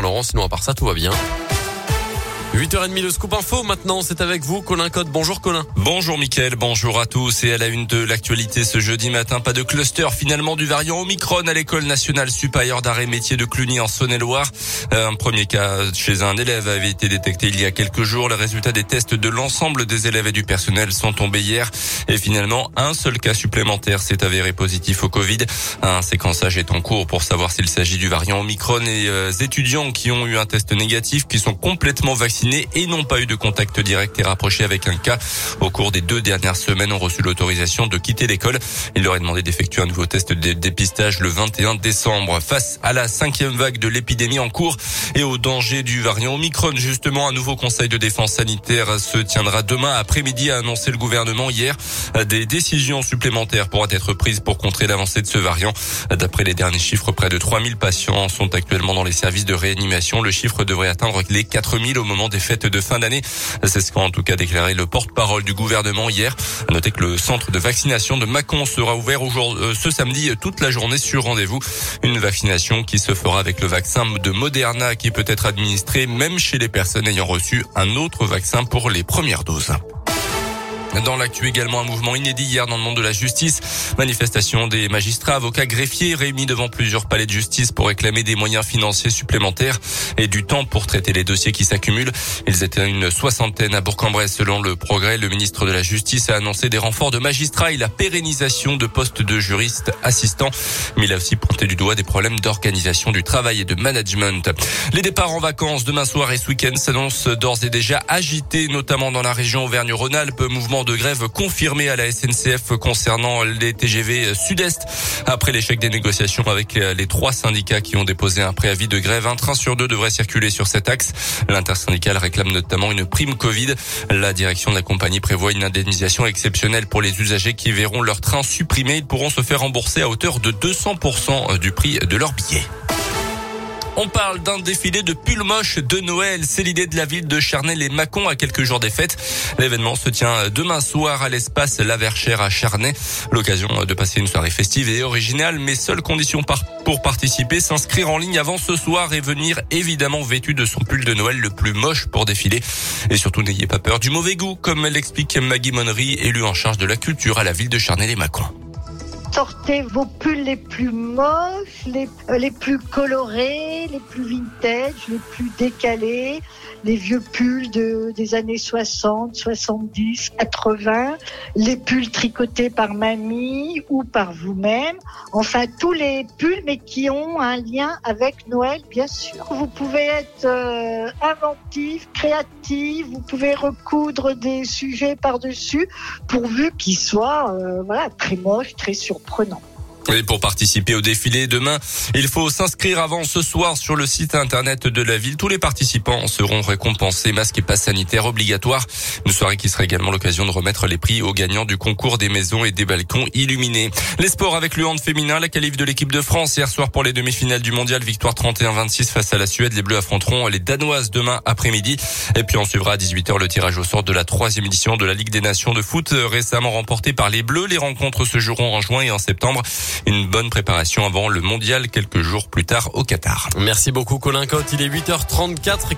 Laurent, sinon à part ça, tout va bien. 8h30 le scoop info. Maintenant, c'est avec vous, Colin Code. Bonjour, Colin. Bonjour, Mickaël. Bonjour à tous. Et à la une de l'actualité ce jeudi matin, pas de cluster finalement du variant Omicron à l'école nationale supérieure d'arrêt métier de Cluny en Saône-et-Loire. Euh, un premier cas chez un élève avait été détecté il y a quelques jours. Les résultats des tests de l'ensemble des élèves et du personnel sont tombés hier. Et finalement, un seul cas supplémentaire s'est avéré positif au Covid. Un séquençage est en cours pour savoir s'il s'agit du variant Omicron et euh, étudiants qui ont eu un test négatif, qui sont complètement vaccinés et n'ont pas eu de contact direct et rapproché avec un cas au cours des deux dernières semaines ont reçu l'autorisation de quitter l'école. Il leur est demandé d'effectuer un nouveau test de dépistage le 21 décembre. Face à la cinquième vague de l'épidémie en cours et au danger du variant Omicron, justement, un nouveau conseil de défense sanitaire se tiendra demain après-midi, a annoncé le gouvernement hier. Des décisions supplémentaires pourraient être prises pour contrer l'avancée de ce variant. D'après les derniers chiffres, près de 3000 patients sont actuellement dans les services de réanimation. Le chiffre devrait atteindre les 4000 au moment des fêtes de fin d'année. C'est ce qu'a en tout cas déclaré le porte-parole du gouvernement hier. À noter que le centre de vaccination de Mâcon sera ouvert euh, ce samedi toute la journée sur rendez-vous. Une vaccination qui se fera avec le vaccin de Moderna qui peut être administré même chez les personnes ayant reçu un autre vaccin pour les premières doses. Dans l'actu également, un mouvement inédit hier dans le monde de la justice. Manifestation des magistrats, avocats, greffiers réunis devant plusieurs palais de justice pour réclamer des moyens financiers supplémentaires et du temps pour traiter les dossiers qui s'accumulent. Ils étaient une soixantaine à Bourg-en-Bresse. Selon le progrès, le ministre de la Justice a annoncé des renforts de magistrats et la pérennisation de postes de juristes assistants. Mais il a aussi pointé du doigt des problèmes d'organisation du travail et de management. Les départs en vacances demain soir et ce week-end s'annoncent d'ores et déjà agités, notamment dans la région Auvergne-Rhône-Alpes. Mouvement de grève confirmé à la SNCF concernant les TGV Sud-Est. Après l'échec des négociations avec les trois syndicats qui ont déposé un préavis de grève, un train sur deux devrait circuler sur cet axe. L'intersyndicale réclame notamment une prime Covid. La direction de la compagnie prévoit une indemnisation exceptionnelle pour les usagers qui verront leur train supprimé. Ils pourront se faire rembourser à hauteur de 200% du prix de leur billet. On parle d'un défilé de pulls moches de Noël. C'est l'idée de la ville de Charnay et Mâcon à quelques jours des fêtes. L'événement se tient demain soir à l'espace La Verchère à Charnay. L'occasion de passer une soirée festive et originale, mais seule condition pour participer, s'inscrire en ligne avant ce soir et venir évidemment vêtu de son pull de Noël le plus moche pour défiler. Et surtout, n'ayez pas peur du mauvais goût, comme l'explique Maggie Monnery, élue en charge de la culture à la ville de Charnay et Mâcon sortez vos pulls les plus moches, les, euh, les plus colorés, les plus vintage, les plus décalés, les vieux pulls de, des années 60, 70, 80, les pulls tricotés par mamie ou par vous-même. Enfin, tous les pulls, mais qui ont un lien avec Noël, bien sûr. Vous pouvez être euh, inventif, créatif, vous pouvez recoudre des sujets par-dessus, pourvu qu'ils soient euh, voilà, très moches, très surprenants prenant. Et pour participer au défilé demain, il faut s'inscrire avant ce soir sur le site internet de la ville. Tous les participants seront récompensés, masques et passe sanitaire obligatoires. Une soirée qui sera également l'occasion de remettre les prix aux gagnants du concours des maisons et des balcons illuminés. Les sports avec le hand féminin, la qualif de l'équipe de France hier soir pour les demi-finales du mondial, victoire 31-26 face à la Suède. Les Bleus affronteront les Danoises demain après-midi. Et puis on suivra à 18h le tirage au sort de la troisième édition de la Ligue des Nations de foot, récemment remportée par les Bleus. Les rencontres se joueront en juin et en septembre. Une bonne préparation avant le mondial quelques jours plus tard au Qatar. Merci beaucoup Colin Cotte. Il est 8h34.